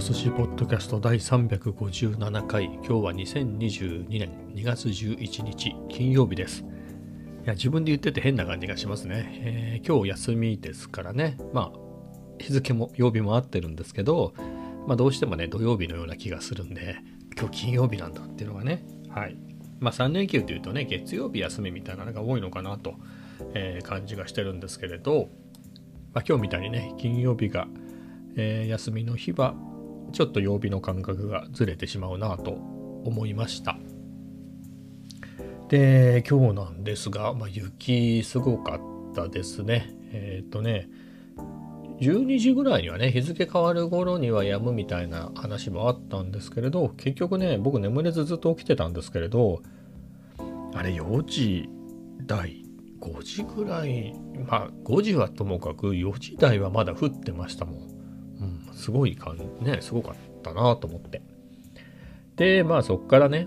ト寿司ポッドキャスト第357回今日は2022年2月11日金曜日です。いや自分で言ってて変な感じがしますね、えー、今日休みですからね。まあ日付も曜日も合ってるんですけどまあどうしてもね土曜日のような気がするんで今日金曜日なんだっていうのがね。はい。まあ3連休というとね月曜日休みみたいなのが多いのかなと、えー、感じがしてるんですけれど、まあ、今日みたいにね金曜日が、えー、休みの日はちょっと曜日の感覚がずれてしまうなと思いました。で今日なんですが、まあ、雪すごかったですね。えっ、ー、とね12時ぐらいにはね日付変わる頃には止むみたいな話もあったんですけれど結局ね僕眠れずずっと起きてたんですけれどあれ4時台5時ぐらいまあ5時はともかく4時台はまだ降ってましたもんうん、すごい感じね、すごかったなと思って。で、まあそっからね、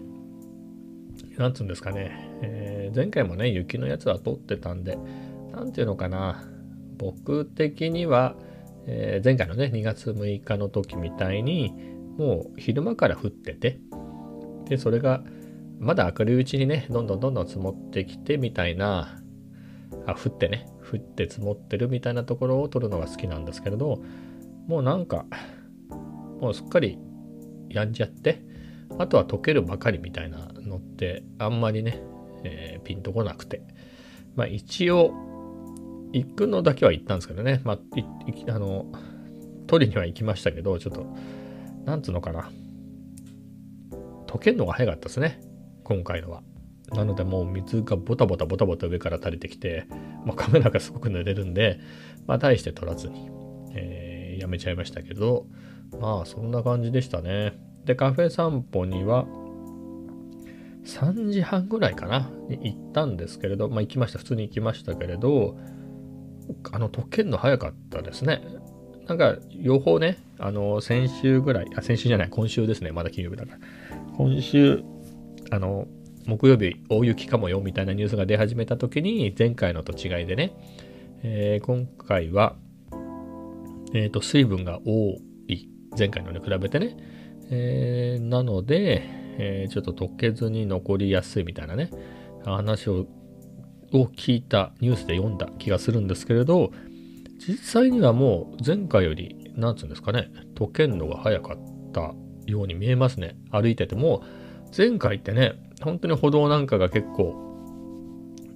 なんつうんですかね、えー、前回もね、雪のやつは撮ってたんで、なんていうのかな、僕的には、えー、前回のね、2月6日の時みたいに、もう昼間から降ってて、で、それが、まだ明るいうちにね、どんどんどんどん積もってきてみたいな、あ、降ってね、降って積もってるみたいなところを撮るのが好きなんですけれど、もうなんか、もうすっかりやんじゃって、あとは溶けるばかりみたいなのって、あんまりね、えー、ピンとこなくて。まあ一応、行くのだけは行ったんですけどね、まあ、あの、取りには行きましたけど、ちょっと、なんつうのかな。溶けるのが早かったですね、今回のは。なのでもう水がボタボタボタボタ上から垂れてきて、まあ、カメラがすごく濡れるんで、まあ、大して撮らずに、えーめちゃいましたけど、まあそんな感じでしたね。で、カフェ散歩には3時半ぐらいかなに行ったんですけれど、まあ行きました。普通に行きましたけれど、あの、溶けるの早かったですね。なんか、予報ね、あの、先週ぐらい、あ、先週じゃない、今週ですね。まだ金曜日だから。今週、あの、木曜日大雪かもよみたいなニュースが出始めた時に、前回のと違いでね、えー、今回はえー、と水分が多い前回のに比べてね、えー、なので、えー、ちょっと溶けずに残りやすいみたいなね。話をを聞いたニュースで読んだ気がするんですけれど実際にはもう前回より何つうんですかね溶けるのが早かったように見えますね。歩いてても前回ってね本当に歩道なんかが結構、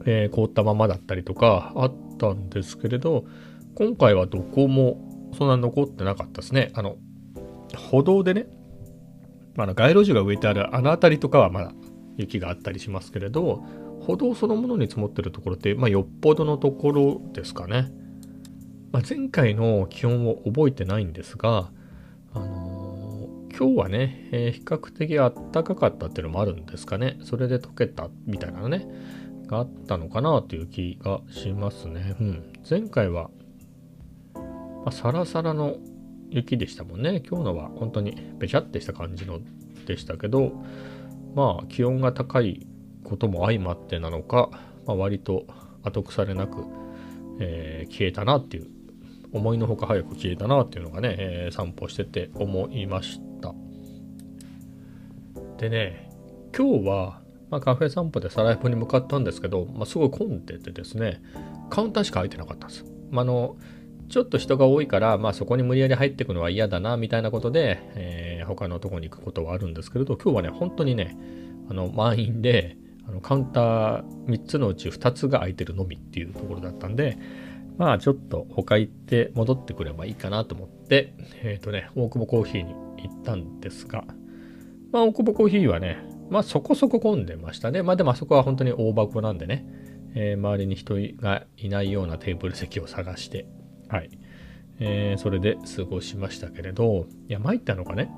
えー、凍ったままだったりとかあったんですけれど今回はどこもそんな残ってなかったですね。あの、歩道でね、まあ、街路樹が植えてあるあの辺りとかはまだ雪があったりしますけれど、歩道そのものに積もってるところって、まあ、よっぽどのところですかね。まあ、前回の気温を覚えてないんですが、あのー、今日はね、えー、比較的暖かかったっていうのもあるんですかね。それで溶けたみたいなのね、があったのかなという気がしますね。うん。前回はまあ、サラサラの雪でしたもんね。今日のは本当にべちゃってした感じのでしたけど、まあ気温が高いことも相まってなのか、まあ、割と後腐れなく、えー、消えたなっていう、思いのほか早く消えたなっていうのがね、えー、散歩してて思いました。でね、今日は、まあ、カフェ散歩でサラエポに向かったんですけど、まあ、すごい混んでてですね、カウンターしか空いてなかったんです。ま、あのちょっと人が多いから、まあそこに無理やり入っていくのは嫌だな、みたいなことで、えー、他のとこに行くことはあるんですけれど、今日はね、本当にね、あの、満員で、あのカウンター3つのうち2つが空いてるのみっていうところだったんで、まあちょっと他行って戻ってくればいいかなと思って、えっ、ー、とね、大久保コーヒーに行ったんですが、まあ大久保コーヒーはね、まあそこそこ混んでましたね。まあでもあそこは本当に大箱なんでね、えー、周りに人がいないようなテーブル席を探して、はい。えー、それで過ごしましたけれど、いや、参ったのがね、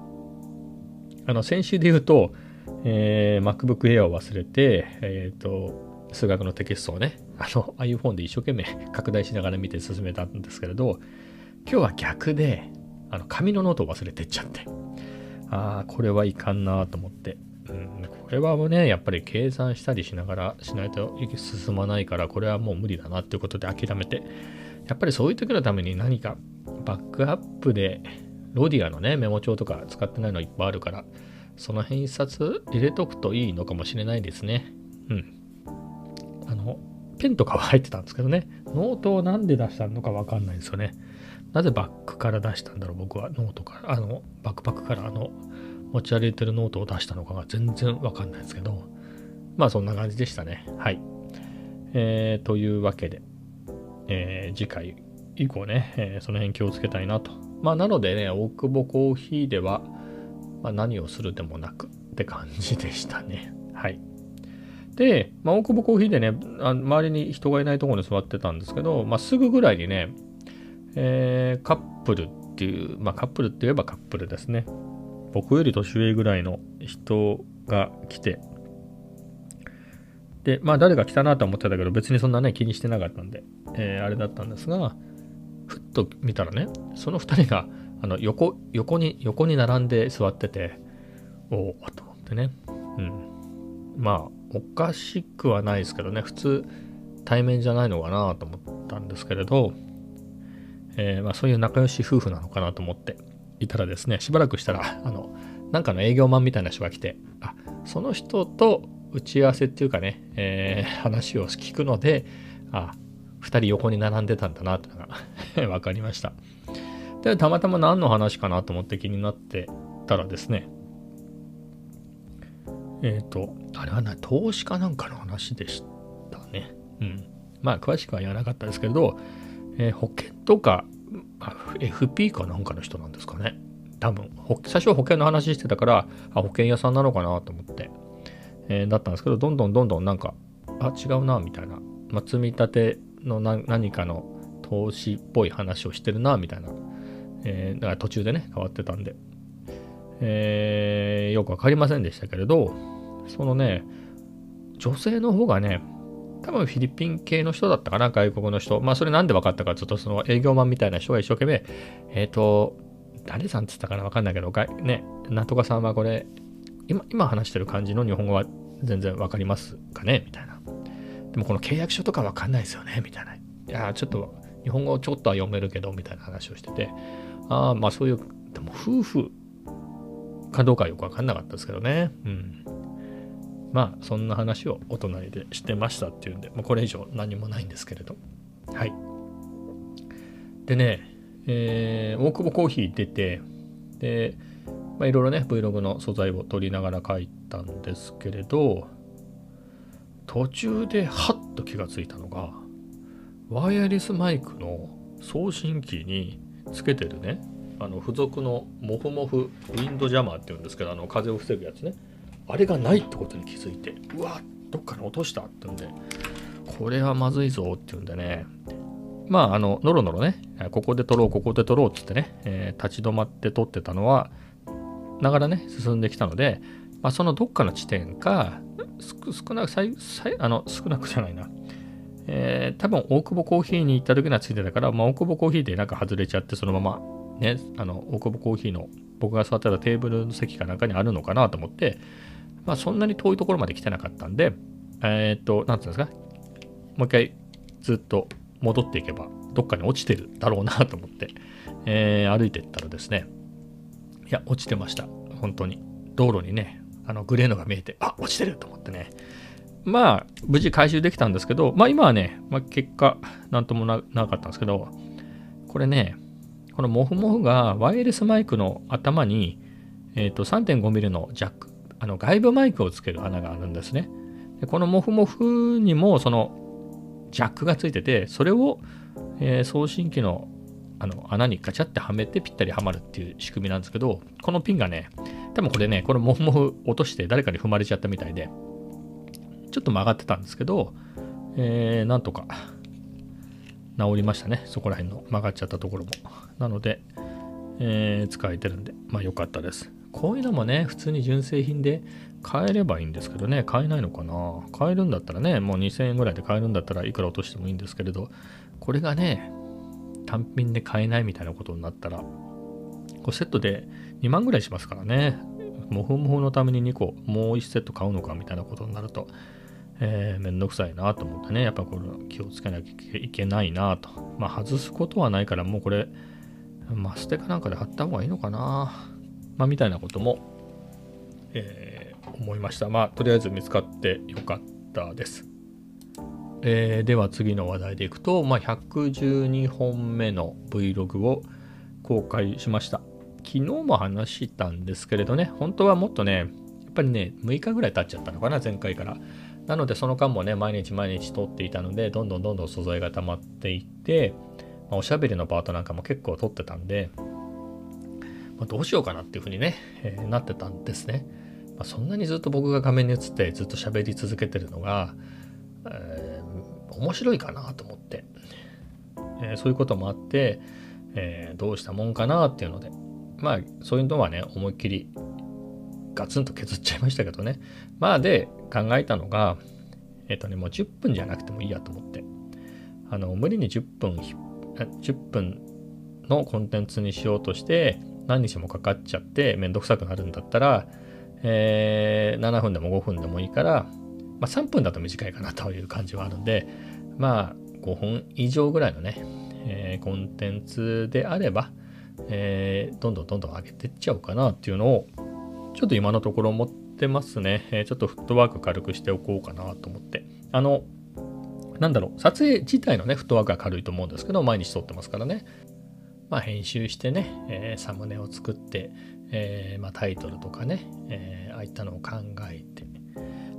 あの、先週で言うと、えー、MacBook Air を忘れて、えっ、ー、と、数学のテキストをね、あの iPhone で一生懸命 拡大しながら見て進めたんですけれど、今日は逆で、あの、紙のノートを忘れてっちゃって、ああ、これはいかんなと思って、うん、これはもうね、やっぱり計算したりしながらしないと進まないから、これはもう無理だなっていうことで諦めて、やっぱりそういう時のために何かバックアップで Rhodia のね、メモ帳とか使ってないのいっぱいあるから、その辺一冊入れとくといいのかもしれないですね。うん。あの、ペンとかは入ってたんですけどね、ノートをなんで出したのかわかんないんですよね。なぜバッグから出したんだろう、僕はノートから、あの、バックパックからあの、持ち歩いてるノートを出したのかが全然わかんないですけど、まあそんな感じでしたね。はい。えー、というわけで、えー、次回以降ね、えー、その辺気をつけたいなと。まあなのでね、大久保コーヒーでは、まあ、何をするでもなくって感じでしたね。はい。で、まあ、大久保コーヒーでね、あ周りに人がいないところに座ってたんですけど、まあ、すぐぐらいにね、えー、カップルっていう、まあ、カップルって言えばカップルですね。僕より年上ぐらいの人が来て、で、まあ誰が来たなと思ってたけど、別にそんなね、気にしてなかったんで、えー、あれだったんですが、ふっと見たらね、その2人があの横、横に、横に並んで座ってて、おおと思ってね。うん。まあ、おかしくはないですけどね、普通対面じゃないのかなと思ったんですけれど、えー、まあ、そういう仲良し夫婦なのかなと思っていたらですね、しばらくしたら、あの、なんかの営業マンみたいな人が来て、あ、その人と打ち合わせっていうかね、えー、話を聞くので、あ、2人横に並んでたんだなってのが 分かりました。で、たまたま何の話かなと思って気になってたらですね、えっ、ー、と、あれはな、投資家なんかの話でしたね。うん。まあ、詳しくは言わなかったですけれど、えー、保険とか、FP かなんかの人なんですかね。多分、最初は保険の話してたから、あ、保険屋さんなのかなと思って、えー、だったんですけど、どんどんどんどんなんか、あ、違うな、みたいな。まあ、積み立ての何かの投資っぽい話をしてるな、みたいな。えー、だから途中でね、変わってたんで、えー、よくわかりませんでしたけれど、そのね、女性の方がね、多分フィリピン系の人だったかな、外国の人。まあ、それなんで分かったかちょっとその営業マンみたいな人が一生懸命、えっ、ー、と、誰さんって言ったかな分かんないけど、ね、なんとかさんはこれ、今、今話してる感じの日本語は全然分かりますかねみたいな。でもこの契約書とか分かんないですよねみたいな。いや、ちょっと日本語ちょっとは読めるけど、みたいな話をしてて、ああ、まあそういう、でも夫婦かどうかよく分かんなかったですけどね。うん。まあそんな話をお隣でしてましたっていうんで、まあ、これ以上何もないんですけれど。はい。でね、えー、大久保コーヒー出て、で、まあ、いろいろね、Vlog の素材を取りながら書いたんですけれど、途中でハッと気がついたのが、ワイヤレスマイクの送信機につけてるね、あの付属のモフモフウィンドジャマーっていうんですけど、あの風を防ぐやつね。あれがないってことに気づいて、うわ、どっかに落としたってんで、これはまずいぞっていうんでね、まあ、あの、のろのろね、ここで撮ろう、ここで撮ろうっつってね、えー、立ち止まって撮ってたのは、ながらね、進んできたので、まあ、そのどっかの地点か、少なくさい、あの少なくじゃないな、えー、多分大久保コーヒーに行った時にはついてたから、まあ、大久保コーヒーでなんか外れちゃって、そのままね、あの、大久保コーヒーの僕が座ってたテーブルの席かなんかにあるのかなと思って、まあ、そんなに遠いところまで来てなかったんで、えー、っと、なんていうんですか、もう一回ずっと戻っていけば、どっかに落ちてるだろうなと思って、えー、歩いてったらですね、いや、落ちてました。本当に。道路にね、あのグレーのが見えて、あ、落ちてると思ってね。まあ、無事回収できたんですけど、まあ今はね、まあ、結果、なんともなかったんですけど、これね、このモフモフがワイヤレスマイクの頭に、えー、と 3.5mm のジャック、あの外部マイクをつける穴があるんですね。でこのモフモフにもそのジャックがついてて、それを、えー、送信機のあの穴にガチャってはめてぴったりはまるっていう仕組みなんですけど、このピンがね、多分これね、これモフモフ落として誰かに踏まれちゃったみたいで、ちょっと曲がってたんですけど、えー、なんとか治りましたね。そこら辺の曲がっちゃったところも。なので、えー、使えてるんで、まあ良かったです。こういうのもね、普通に純正品で買えればいいんですけどね、買えないのかな買えるんだったらね、もう2000円ぐらいで買えるんだったらいくら落としてもいいんですけれど、これがね、単品で買えないみたいなことになったら、こうセットで2万ぐらいしますからね。もふもふのために2個、もう1セット買うのかみたいなことになると、えー、めんどくさいなと思ってね、やっぱこれ気をつけなきゃいけないなと。まあ外すことはないから、もうこれ、マステかなんかで貼った方がいいのかなまあみたいなことも、えー、思いましたまあとりあえず見つかってよかったですえー、では次の話題でいくと、まあ、112本目の Vlog を公開しました。昨日も話したんですけれどね、本当はもっとね、やっぱりね、6日ぐらい経っちゃったのかな、前回から。なので、その間もね、毎日毎日撮っていたので、どんどんどんどん素材が溜まっていって、まあ、おしゃべりのパートなんかも結構撮ってたんで、まあ、どうしようかなっていうふうにね、えー、なってたんですね。まあ、そんなにずっと僕が画面に映ってずっと喋り続けてるのが、えー、面白いかなと思って、えー、そういうこともあって、えー、どうしたもんかなっていうのでまあそういうのはね思いっきりガツンと削っちゃいましたけどね。まあで考えたのがえっ、とねもう10分じゃなくてもいいやと思って。あの無理に10分10分のコンテンツにしようとして何日もかかっちゃってめんどくさくなるんだったら、えー、7分でも5分でもいいから、まあ、3分だと短いかなという感じはあるんでまあ5分以上ぐらいのねえー、コンテンツであれば、えー、どんどんどんどん上げてっちゃおうかなっていうのをちょっと今のところ思ってますね、えー、ちょっとフットワーク軽くしておこうかなと思って。あのなんだろう撮影自体のねフットワークは軽いと思うんですけど毎日撮ってますからね。まあ編集してね、えサムネを作って、えまあ、タイトルとかね、えああいったのを考えて。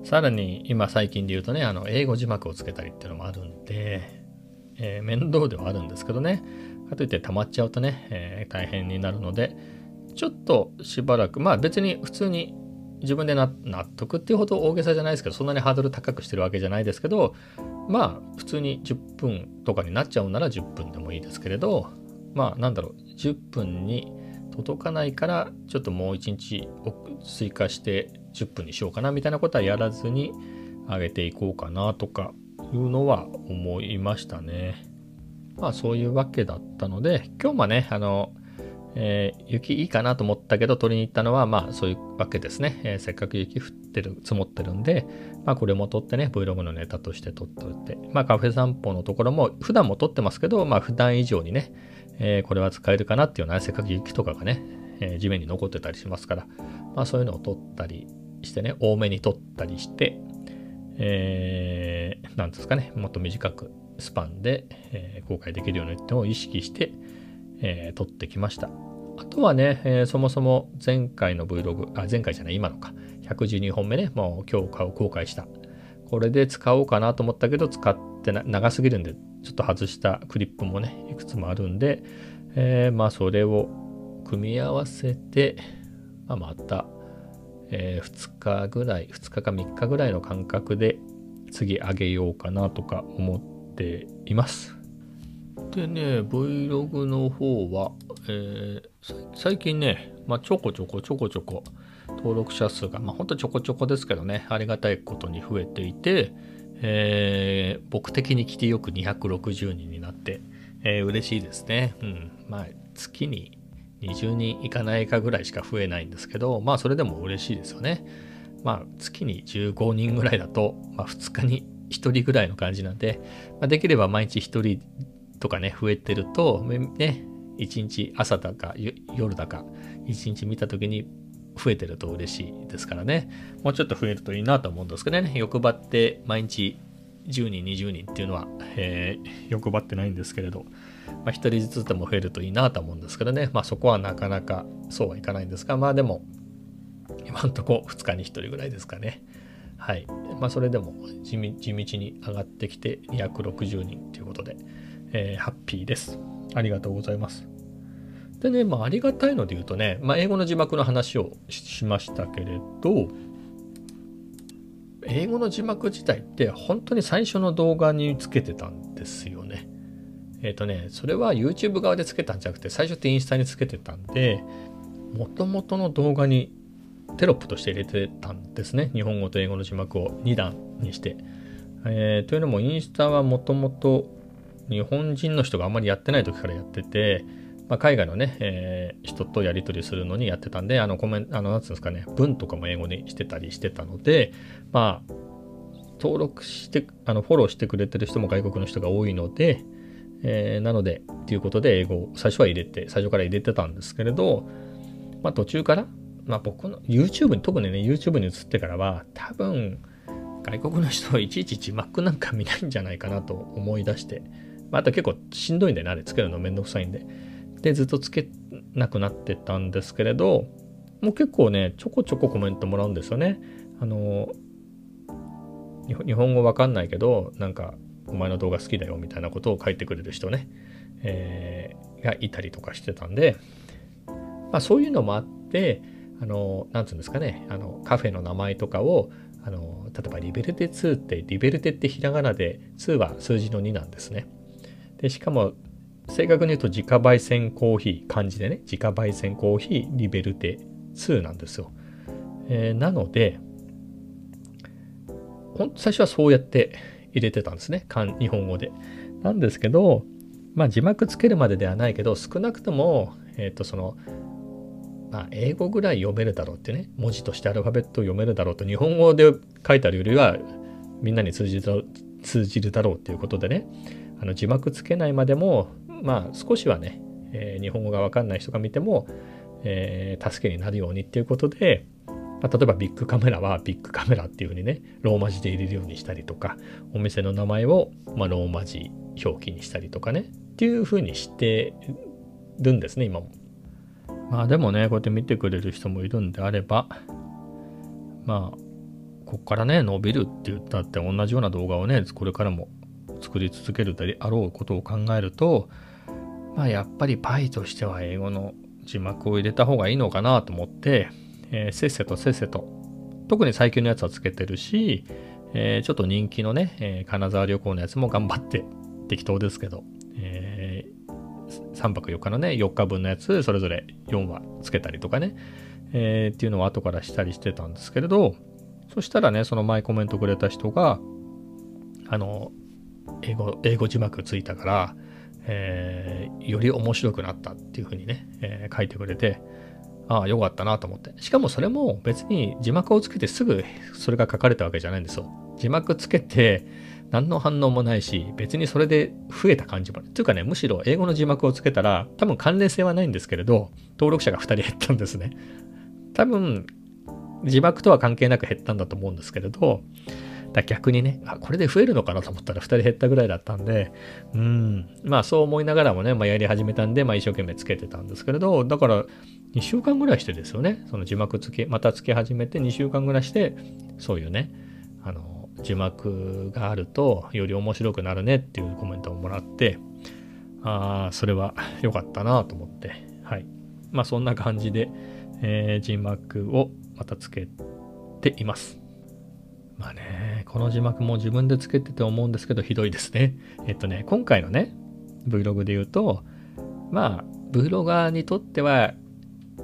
さらに今最近で言うとねあの英語字幕をつけたりっていうのもあるんでえー、面倒ではあるんですけどね。かといって溜まっちゃうとね、えー、大変になるのでちょっとしばらくまあ別に普通に自分で納得っていうほど大げさじゃないですけどそんなにハードル高くしてるわけじゃないですけどまあ普通に10分とかになっちゃうなら10分でもいいですけれどまあなんだろう10分に届かないからちょっともう1日追加して10分にしようかなみたいなことはやらずに上げていこうかなとかいうのは思いましたね。まあそういうわけだったので、今日もね、あの、えー、雪いいかなと思ったけど取りに行ったのはまあそういうわけですね、えー、せっかく雪降ってる積もってるんでまあこれも撮ってね Vlog のネタとして撮っておいてまあカフェ散歩のところも普段も撮ってますけどまあ普段以上にね、えー、これは使えるかなっていうのはせっかく雪とかがね、え地面に残ってたりしますからまあそういうのを撮ったりしてね多めに撮ったりしてえー、なんですかね、もっと短くスパンで、えー、公開できるようにってを意識して、えー、撮ってきました。あとはね、えー、そもそも前回の Vlog、あ、前回じゃない、今のか、112本目ね、もう今日顔公開した。これで使おうかなと思ったけど、使ってな長すぎるんで、ちょっと外したクリップもね、いくつもあるんで、えー、まあそれを組み合わせて、まあ、またえー、2日ぐらい2日か3日ぐらいの間隔で次上げようかなとか思っていますでね Vlog の方は、えー、最近ね、まあ、ちょこちょこちょこちょこ登録者数が、まあ、ほんとちょこちょこですけどねありがたいことに増えていて、えー、僕的に来てよく260人になって、えー、嬉しいですね。うん。まあ、月に20人いかないかぐらいしか増えないんですけど、まあそれでも嬉しいですよね。まあ月に15人ぐらいだと、まあ2日に1人ぐらいの感じなんで、まあ、できれば毎日1人とかね、増えてると、ね、1日朝だか夜だか、1日見た時に増えてると嬉しいですからね。もうちょっと増えるといいなと思うんですけどね。欲張って毎日10人、20人っていうのは、えー、欲張ってないんですけれど、まあ、1人ずつでも増えるといいなと思うんですけどね、まあ、そこはなかなかそうはいかないんですが、まあでも、今んとこ2日に1人ぐらいですかね。はい。まあ、それでも地道に上がってきて260人ということで、えー、ハッピーです。ありがとうございます。でね、まあ、ありがたいので言うとね、まあ、英語の字幕の話をしましたけれど、英語の字幕自体って本当に最初の動画につけてたんですよね。えっ、ー、とね、それは YouTube 側でつけたんじゃなくて、最初ってインスタにつけてたんで、もともとの動画にテロップとして入れてたんですね。日本語と英語の字幕を2段にして。えー、というのも、インスタはもともと日本人の人があんまりやってない時からやってて、まあ、海外のね、えー、人とやり取りするのにやってたんで、あのコメント、あの、なんつうんですかね、文とかも英語にしてたりしてたので、まあ、登録して、あの、フォローしてくれてる人も外国の人が多いので、えー、なので、ということで英語を最初は入れて、最初から入れてたんですけれど、まあ途中から、まあ僕の YouTube に、特にね、YouTube に移ってからは、多分、外国の人はいちいち字幕なんか見ないんじゃないかなと思い出して、まあ、あと結構しんどいんでね、あれつけるのめんどくさいんで。で、ずっとつけなくなってたんですけれど、もう結構ね、ちょこちょこコメントもらうんですよね。あの、日本語わかんないけど、なんか、お前の動画好きだよみたいなことを書いてくれる人ね、えー、がいたりとかしてたんで、まあそういうのもあって、あの、なんつうんですかね、あの、カフェの名前とかを、あの、例えばリベルテ2って、リベルテってひらがなで、2は数字の2なんですね。で、しかも、正確に言うと自家焙煎コーヒー、漢字でね、自家焙煎コーヒー、リベルテ2なんですよ。えー、なので、ほん最初はそうやって入れてたんですね。日本語で。なんですけど、まあ字幕つけるまでではないけど、少なくとも、えっ、ー、と、その、まあ、英語ぐらい読めるだろうってね、文字としてアルファベットを読めるだろうと、日本語で書いてあるよりは、みんなに通じる通じるだろうっていうことでね、あの字幕つけないまでも、まあ少しはね、えー、日本語がわかんない人が見ても、えー、助けになるようにっていうことで、まあ、例えばビッグカメラはビッグカメラっていうふうにね、ローマ字で入れるようにしたりとか、お店の名前を、まあ、ローマ字表記にしたりとかね、っていうふうにしてるんですね、今も。まあでもね、こうやって見てくれる人もいるんであれば、まあ、こっからね、伸びるって言ったって同じような動画をね、これからも作り続けるであろうことを考えると、まあやっぱり Pi としては英語の字幕を入れた方がいいのかなと思って、えー、せっせとせっせと、特に最近のやつはつけてるし、えー、ちょっと人気のね、えー、金沢旅行のやつも頑張って適当ですけど、3泊4日のね、4日分のやつ、それぞれ4話つけたりとかね、えー、っていうのを後からしたりしてたんですけれど、そしたらね、その前コメントくれた人が、あの、英語、英語字幕ついたから、えー、より面白くなったっていうふうにね、えー、書いてくれて、ああ、よかったなと思って。しかもそれも別に字幕をつけてすぐそれが書かれたわけじゃないんですよ。字幕つけて何の反応もないし、別にそれで増えた感じもない。というかね、むしろ英語の字幕をつけたら多分関連性はないんですけれど、登録者が2人減ったんですね。多分、字幕とは関係なく減ったんだと思うんですけれど、だ逆にね、あ、これで増えるのかなと思ったら2人減ったぐらいだったんで、うん、まあそう思いながらもね、まあ、やり始めたんで、まあ一生懸命つけてたんですけれど、だから2週間ぐらいしてですよね、その字幕つけ、またつけ始めて2週間ぐらいして、そういうね、あの、字幕があるとより面白くなるねっていうコメントをもらって、ああ、それは良かったなと思って、はい。まあそんな感じで、えー、字幕をまたつけています。まあね、この字幕も自分でつけてて思うんですけど、ひどいですね。えっとね、今回のね、Vlog で言うと、まあ、Vlogger にとっては、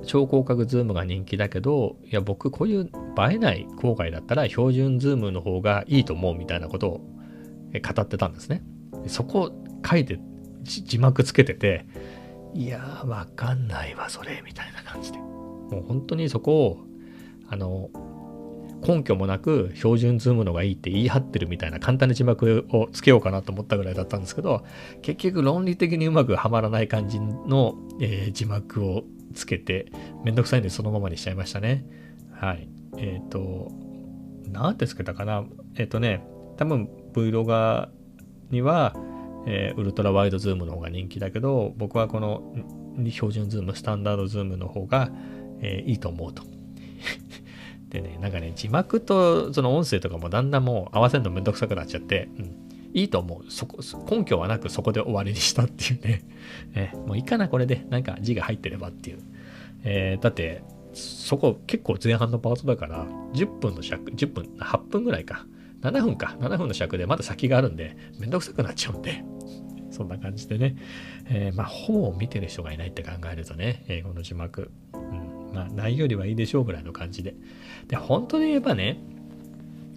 超広角ズームが人気だけど、いや、僕、こういう映えない郊外だったら、標準ズームの方がいいと思うみたいなことを語ってたんですね。そこ書いて、字幕つけてて、いやー、わかんないわ、それ、みたいな感じで。もう本当にそこを、あの、根拠もなく標準ズームのがいいって言い張ってるみたいな簡単な字幕をつけようかなと思ったぐらいだったんですけど結局論理的にうまくはまらない感じの、えー、字幕をつけてめんどくさいんでそのままにしちゃいましたねはいえっ、ー、と何てつけたかな？えっ、ー、とね多分 Vlogger には、えウルトラワイドズームの方が人気だけど僕はこの標準ズームスタンダードズームの方が、えいいと思うと でね、なんかね、字幕とその音声とかもだんだんもう合わせるのめんどくさくなっちゃって、うん、いいと思う。そこ、根拠はなくそこで終わりにしたっていうね。え もういいかな、これで。なんか字が入ってればっていう。えー、だって、そこ結構前半のパートだから、10分の尺、10分、8分ぐらいか。7分か。7分の尺でまだ先があるんで、めんどくさくなっちゃうんで。そんな感じでね。えー、まあ、ほぼ見てる人がいないって考えるとね、英語の字幕。うんまあ、ないよりはいいでしょうぐらいの感じで。で、本当に言えばね、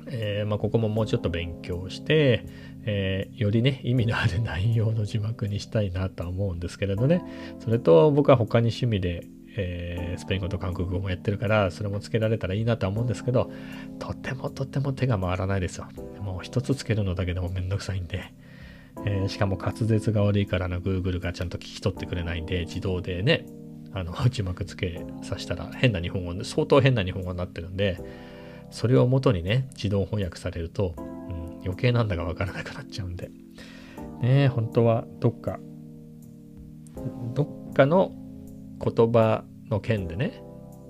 えー、まあ、ここももうちょっと勉強して、えー、よりね、意味のある内容の字幕にしたいなとは思うんですけれどね。それと僕は他に趣味で、えー、スペイン語と韓国語もやってるから、それもつけられたらいいなとは思うんですけど、とてもとても手が回らないですよ。もう一つつけるのだけでもめんどくさいんで、えー、しかも滑舌が悪いからの Google がちゃんと聞き取ってくれないんで自動でねあの字幕つけさせたら変な日本語相当変な日本語になってるんでそれを元にね自動翻訳されると、うん、余計なんだかわからなくなっちゃうんでね本当はどっかどっかの言葉の件でね。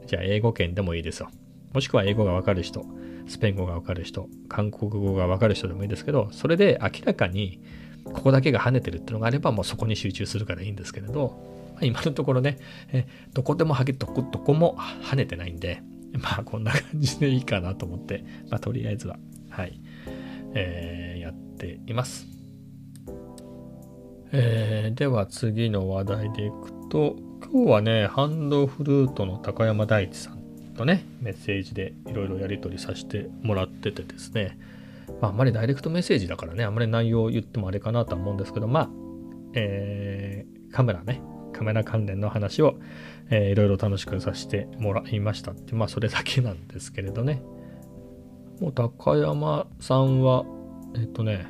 じゃあ英語圏でもいいですよ。もしくは英語がわかる人。スペイン語がわかる人。韓国語がわかる人でもいいですけどそれで明らかにここだけが跳ねてるってのがあればもうそこに集中するからいいんですけれど、まあ、今のところねえどこでもはげどこどこも跳ねてないんでまあこんな感じでいいかなと思って、まあ、とりあえずははい、えー、やっています、えー、では次の話題でいくと今日はねハンドフルートの高山大地さんとねメッセージでいろいろやり取りさせてもらっててですねまあ、あんまりダイレクトメッセージだからね、あんまり内容を言ってもあれかなとは思うんですけど、まあ、えー、カメラね、カメラ関連の話を、えー、いろいろ楽しくさせてもらいましたって、まあ、それだけなんですけれどね。もう高山さんは、えっ、とね、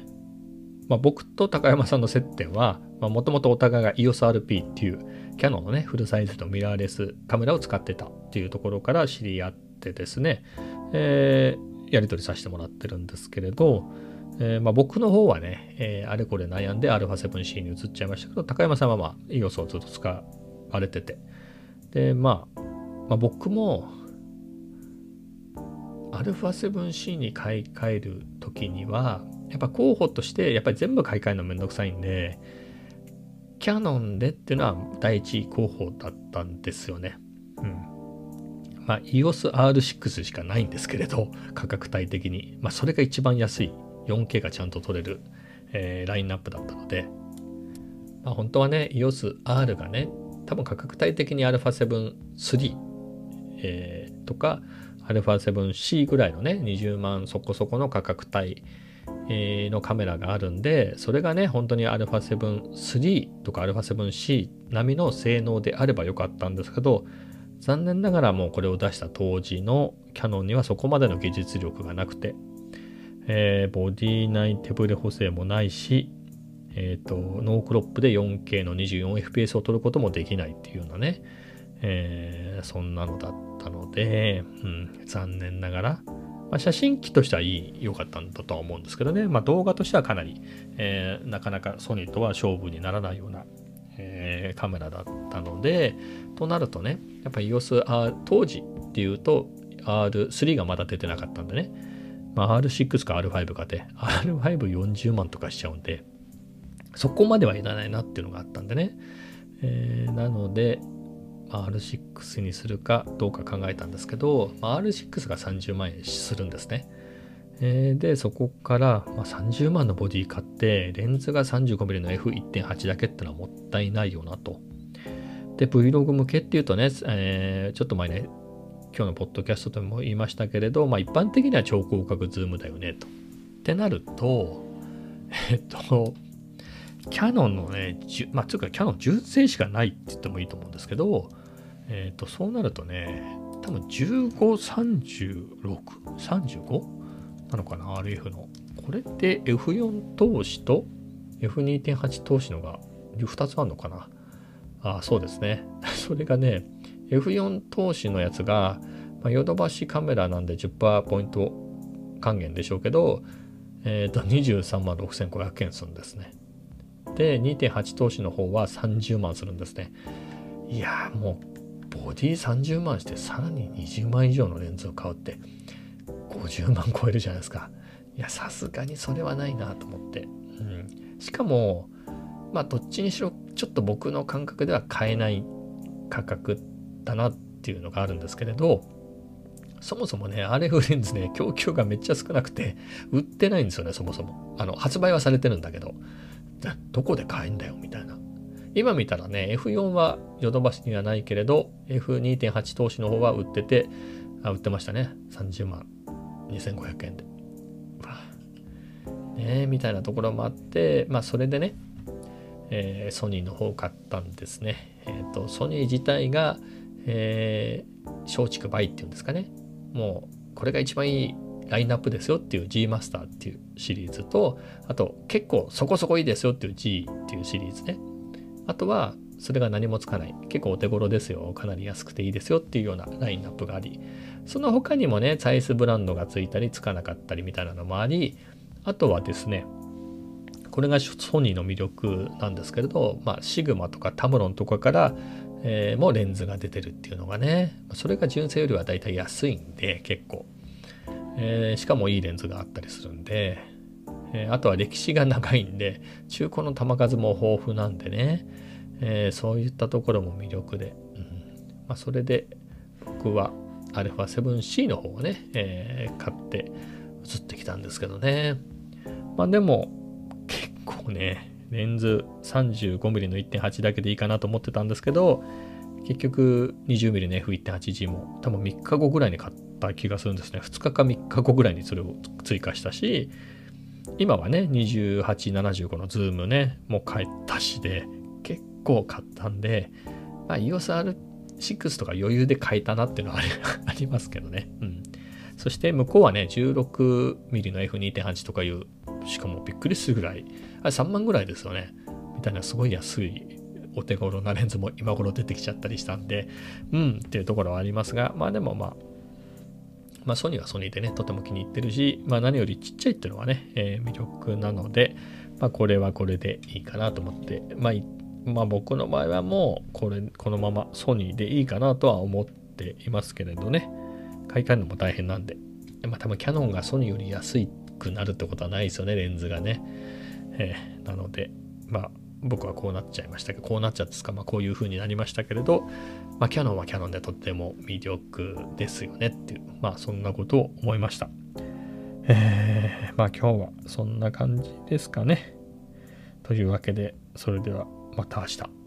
まあ、僕と高山さんの接点は、もともとお互いが EOSRP っていうキャノンのね、フルサイズのミラーレスカメラを使ってたっていうところから知り合ってですね、えー、やり取りさせてもらってるんですけれど、えー、まあ、僕の方はね、えー、あれこれ悩んで α7C に移っちゃいましたけど、高山さんはまあ EOS をずっと使われてて、で、まあ、まあ、僕も α7C に買い替える時には、やっぱ候補として、やっぱり全部買い替えるのめんどくさいんで、キャノンでっていうのは第一候補だったんですよね。うん。まあ、EOS R6 しかないんですけれど、価格帯的に。まあ、それが一番安い 4K がちゃんと撮れる、えー、ラインナップだったので、まあ、本当はね、EOS R がね、多分価格帯的に α7 3、えー、とか α7C ぐらいのね、20万そこそこの価格帯のカメラがあるんで、それがね、本当に α7 3とか α7C 並みの性能であればよかったんですけど、残念ながらもうこれを出した当時のキャノンにはそこまでの技術力がなくて、えー、ボディ内手ブレ補正もないし、え、ー、と、ノークロップで 4K の 24fps を撮ることもできないっていうようなね、えー、そんなのだったので、うん、残念ながら、まあ、写真機としては、良かったんだとは思うんですけどね、まあ、動画としてはかなり、えー、なかなかソニーとは勝負にならないような、えー、カメラだったので、となるとね、やっぱり EOS R 当時っていうと R3 がまだ出てなかったんでね、まあ、R6 か R5 かで R540 万とかしちゃうんで、そこまではいらないなっていうのがあったんでね。えー、なので、R6 にするかどうか考えたんですけど、まあ、R6 が30万円するんですね。えー、で、そこから、まあ、30万のボディ買って、レンズが 35mm の F1.8 だけってのはもったいないよなと。で、Vlog 向けっていうとね、えー、ちょっと前ね、今日のポッドキャストでも言いましたけれど、まあ、一般的には超広角ズームだよねと。ってなると、えっと、キャノンのね、まあ、つうかキャノン純正しかないって言ってもいいと思うんですけど、えっと、そうなるとね、多分15、36、35なのかな、RF の。これって F4 投資と F2.8 投資のが2つあるのかな？あそうですね。それがね、F4 投資のやつが、まあ、ヨドバシカメラなんで10%ポイント還元でしょうけど、えっ、ー、と、23万6500円するんですね。で、2.8投資の方は30万するんですね。いやもう、ボディ30万してさらに20万以上のレンズを買うって、50万超えるじゃないですか。いや、さすがにそれはないなと思って。うん。しかも、まあどっちにしろちょっと僕の感覚では買えない価格だなっていうのがあるんですけれどそもそもね RF レンズね供給がめっちゃ少なくて売ってないんですよねそもそもあの発売はされてるんだけどどこで買えんだよみたいな今見たらね F4 はヨドバシにはないけれど F2.8 投資の方は売っててあ売ってましたね。30万。2500円で。ねみたいなところもあってまあそれでねえー、ソニーの方を買ったんですね。えーと、ソニー自体が、えー、松竹梅っていうんですかね。もうこれが一番いいラインナップですよっていう G マスターっていうシリーズとあと結構そこそこいいですよっていう G っていうシリーズね。あとはそれが何もつかない。結構お手頃ですよ。かなり安くていいですよっていうようなラインナップがあり。その他にもねサイスブランドがついたりつかなかったりみたいなのもあり。あとはですねこれがソニーの魅力なんですけれど、まあ、シグマとかタムロンとかから、えー、もレンズが出てるっていうのがねそれが純正よりはだいたい安いんで結構、えー、しかもいいレンズがあったりするんで、えー、あとは歴史が長いんで中古の弾数も豊富なんでね、えそういったところも魅力で、うん。まあ、それで僕は α7C の方をね、え買って移ってきたんですけどね。まあでも結構ね、レンズ 35mm の1.8だけでいいかなと思ってたんですけど、結局 20mm の F1.8G も多分3日後ぐらいに買った気がするんですね。2日か3日後ぐらいにそれを追加したし、今はね、2875のズームね、もう買ったしで、結構買ったんで、まあ、EOSR6 とか余裕で買えたなっていうのはあり ますけどね。うん。そして向こうはね、16mm の F2.8 とかいう、しかもびっくりするぐらい、あれ3万ぐらいですよね。みたいなすごい安いお手頃なレンズも今頃出てきちゃったりしたんで、うんっていうところはありますが、まあでもまあ、まあソニーはソニーでね、とても気に入ってるし、まあ何よりちっちゃいっていうのはね、えー、魅力なので、まあこれはこれでいいかなと思って、まあ、まあ僕の場合はもうこれ、このままソニーでいいかなとは思っていますけれどね、買い替えるのも大変なんで、まあ多分キャノンがソニーより安くなるってことはないですよね、レンズがね。えー、なので、まあ僕はこうなっちゃいましたけど、こうなっちゃったですか、まあこういう風になりましたけれど、まあキャノンはキャノンでとっても魅力ですよねっていう、まあそんなことを思いました。えー、まあ今日はそんな感じですかね。というわけで、それではまた明日。